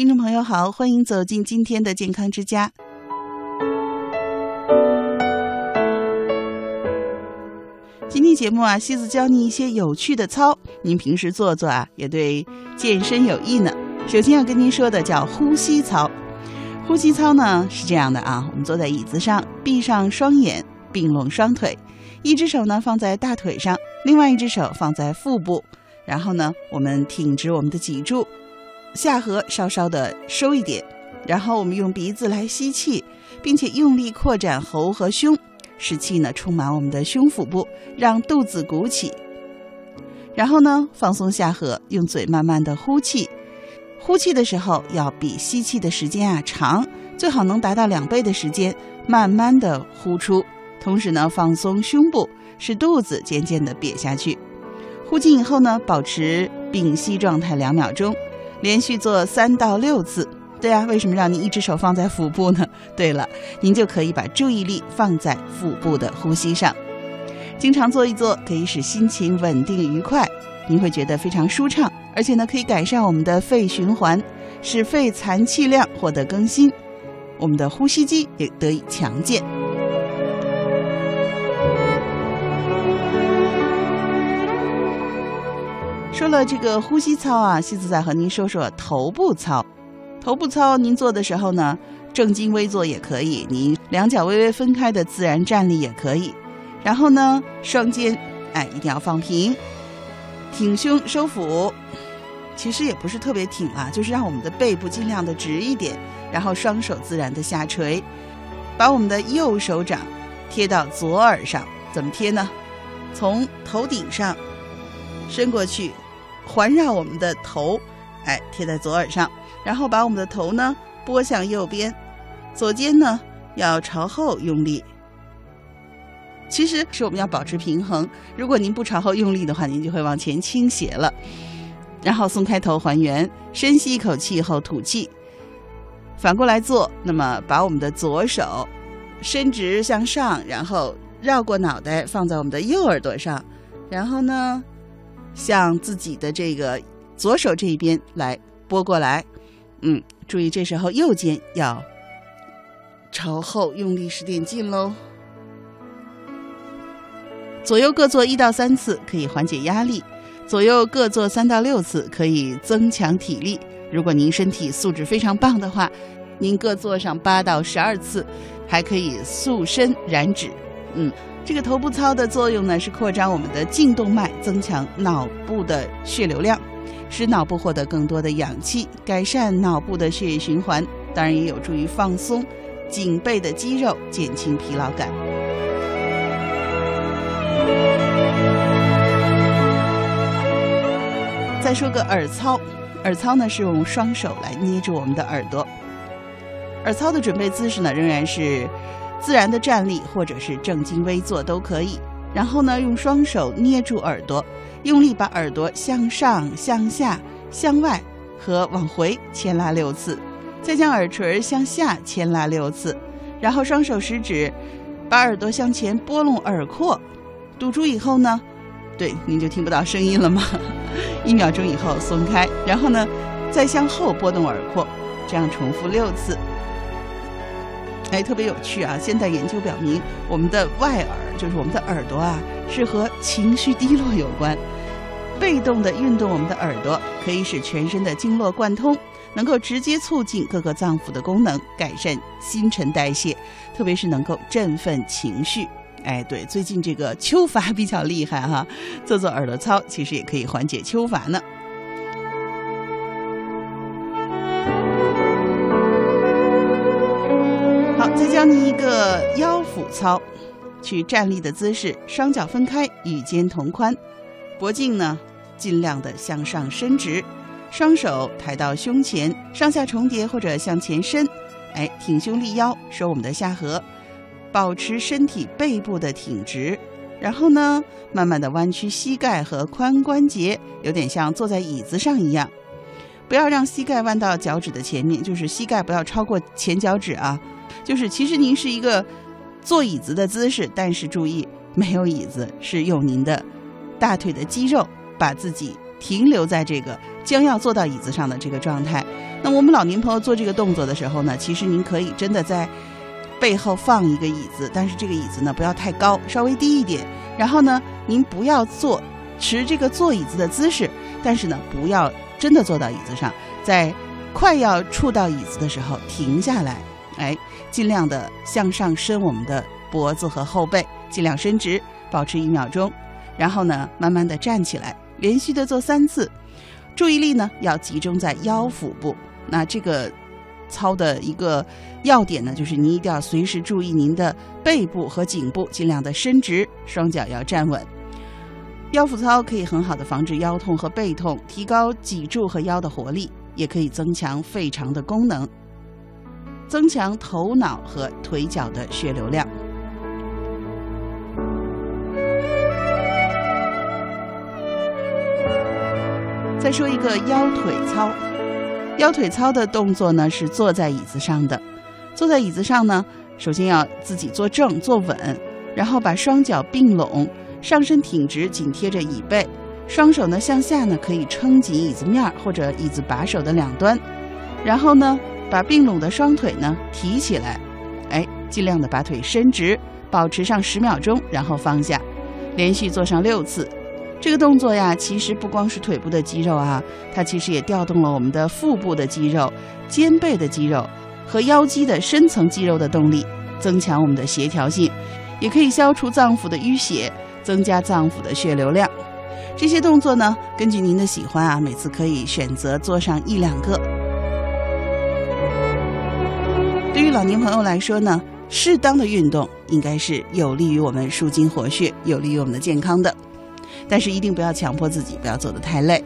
听众朋友好，欢迎走进今天的健康之家。今天节目啊，西子教你一些有趣的操，您平时做做啊，也对健身有益呢。首先要跟您说的叫呼吸操。呼吸操呢是这样的啊，我们坐在椅子上，闭上双眼，并拢双腿，一只手呢放在大腿上，另外一只手放在腹部，然后呢，我们挺直我们的脊柱，下颌稍稍的收一点，然后我们用鼻子来吸气，并且用力扩展喉和胸。使气呢充满我们的胸腹部，让肚子鼓起。然后呢，放松下颌，用嘴慢慢的呼气。呼气的时候要比吸气的时间啊长，最好能达到两倍的时间，慢慢的呼出。同时呢，放松胸部，使肚子渐渐的瘪下去。呼气以后呢，保持屏息状态两秒钟，连续做三到六次。对啊，为什么让您一只手放在腹部呢？对了，您就可以把注意力放在腹部的呼吸上，经常做一做，可以使心情稳定愉快，您会觉得非常舒畅，而且呢，可以改善我们的肺循环，使肺残气量获得更新，我们的呼吸机也得以强健。说了这个呼吸操啊，西子再和您说说头部操。头部操，您做的时候呢，正襟危坐也可以，您两脚微微分开的自然站立也可以。然后呢，双肩，哎，一定要放平，挺胸收腹。其实也不是特别挺啊，就是让我们的背部尽量的直一点，然后双手自然的下垂，把我们的右手掌贴到左耳上。怎么贴呢？从头顶上伸过去，环绕我们的头，哎，贴在左耳上。然后把我们的头呢拨向右边，左肩呢要朝后用力。其实是我们要保持平衡。如果您不朝后用力的话，您就会往前倾斜了。然后松开头还原，深吸一口气后吐气。反过来做，那么把我们的左手伸直向上，然后绕过脑袋放在我们的右耳朵上，然后呢向自己的这个左手这一边来拨过来。嗯，注意这时候右肩要朝后用力使点劲喽。左右各做一到三次，可以缓解压力；左右各做三到六次，可以增强体力。如果您身体素质非常棒的话，您各做上八到十二次，还可以塑身燃脂。嗯，这个头部操的作用呢，是扩张我们的颈动脉，增强脑部的血流量。使脑部获得更多的氧气，改善脑部的血液循环，当然也有助于放松颈背的肌肉，减轻疲劳感。再说个耳操，耳操呢是用双手来捏住我们的耳朵。耳操的准备姿势呢仍然是自然的站立或者是正襟危坐都可以。然后呢，用双手捏住耳朵。用力把耳朵向上、向下、向外和往回牵拉六次，再将耳垂向下牵拉六次，然后双手食指把耳朵向前拨弄耳廓，堵住以后呢，对，您就听不到声音了吗？一秒钟以后松开，然后呢，再向后拨动耳廓，这样重复六次。哎，特别有趣啊！现代研究表明，我们的外耳就是我们的耳朵啊，是和情绪低落有关。被动的运动我们的耳朵，可以使全身的经络贯通，能够直接促进各个脏腑的功能，改善新陈代谢，特别是能够振奋情绪。哎，对，最近这个秋乏比较厉害哈，做做耳朵操，其实也可以缓解秋乏呢。一个腰腹操，去站立的姿势，双脚分开，与肩同宽，脖颈呢尽量的向上伸直，双手抬到胸前，上下重叠或者向前伸，哎，挺胸立腰，收我们的下颌，保持身体背部的挺直，然后呢，慢慢的弯曲膝盖和髋关节，有点像坐在椅子上一样，不要让膝盖弯到脚趾的前面，就是膝盖不要超过前脚趾啊。就是，其实您是一个坐椅子的姿势，但是注意，没有椅子，是用您的大腿的肌肉把自己停留在这个将要坐到椅子上的这个状态。那我们老年朋友做这个动作的时候呢，其实您可以真的在背后放一个椅子，但是这个椅子呢不要太高，稍微低一点。然后呢，您不要坐持这个坐椅子的姿势，但是呢不要真的坐到椅子上，在快要触到椅子的时候停下来，哎，尽量的向上伸我们的脖子和后背，尽量伸直，保持一秒钟，然后呢慢慢的站起来，连续的做三次。注意力呢要集中在腰腹部。那这个操的一个要点呢，就是您一定要随时注意您的背部和颈部，尽量的伸直，双脚要站稳。腰腹操可以很好的防治腰痛和背痛，提高脊柱和腰的活力，也可以增强肺肠的功能，增强头脑和腿脚的血流量。再说一个腰腿操，腰腿操的动作呢是坐在椅子上的，坐在椅子上呢，首先要自己坐正坐稳，然后把双脚并拢，上身挺直，紧贴着椅背，双手呢向下呢可以撑紧椅子面或者椅子把手的两端，然后呢把并拢的双腿呢提起来，哎，尽量的把腿伸直，保持上十秒钟，然后放下，连续做上六次。这个动作呀，其实不光是腿部的肌肉啊，它其实也调动了我们的腹部的肌肉、肩背的肌肉和腰肌的深层肌肉的动力，增强我们的协调性，也可以消除脏腑的淤血，增加脏腑的血流量。这些动作呢，根据您的喜欢啊，每次可以选择做上一两个。对老年朋友来说呢，适当的运动应该是有利于我们舒筋活血，有利于我们的健康的。但是一定不要强迫自己，不要做的太累。